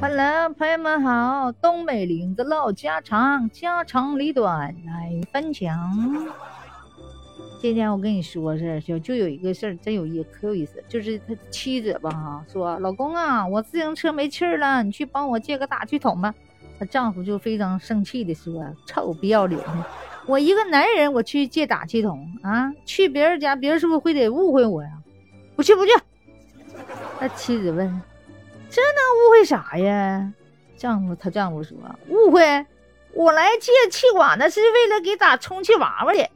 欢迎朋友们好，东北林子唠家常，家长里短来分享。今天我跟你说事儿，就就有一个事儿，真有意可有意思，就是他妻子吧哈，说老公啊，我自行车没气儿了，你去帮我借个打气筒吧。她丈夫就非常生气的说，臭不要脸的，我一个男人我去借打气筒啊，去别人家，别人是不是会得误会我呀？不去不去。他妻子问。这能误会啥呀？丈夫他丈夫说：“误会，我来借气管子是为了给打充气娃娃的。”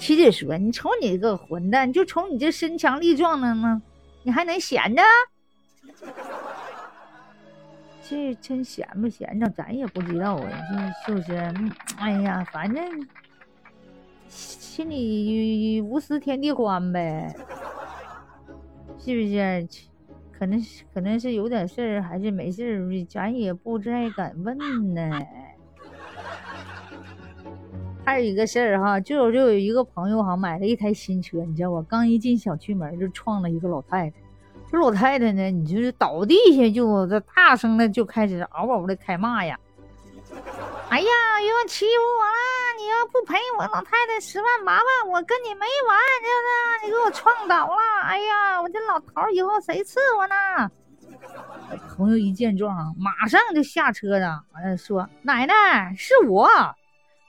琪姐说：“你瞅你这个混蛋，就瞅你这身强力壮的呢，你还能闲着？这真闲不闲着，咱也不知道啊，这是不是？哎呀，反正心里无私天地宽呗，是不是？”可能是可能是有点事儿，还是没事儿，咱也不太敢问呢。还有一个事儿哈，就有就有一个朋友哈，买了一台新车，你知道吧？刚一进小区门就撞了一个老太太。这老太太呢，你就是倒地下就这大声的就开始嗷嗷的开骂呀。哎呀，又欺负我了！你要不赔我老太太十万八万，我跟你没完！就是你给我撞倒了！哎呀，我这老头以后谁伺候呢？朋友一见状，马上就下车了，完了说：“奶奶，是我。”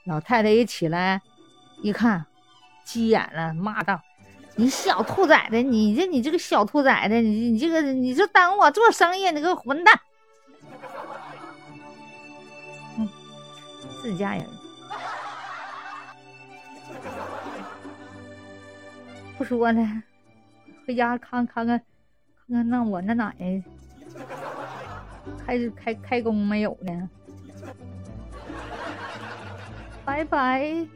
老太太一起来，一看，急眼了，骂道：“你小兔崽子！你这你这个小兔崽子！你你这个你就耽误我做生意！你个混蛋！”自家人不说了，回家看看看看看那我那奶奶开始开开工没有呢？拜拜。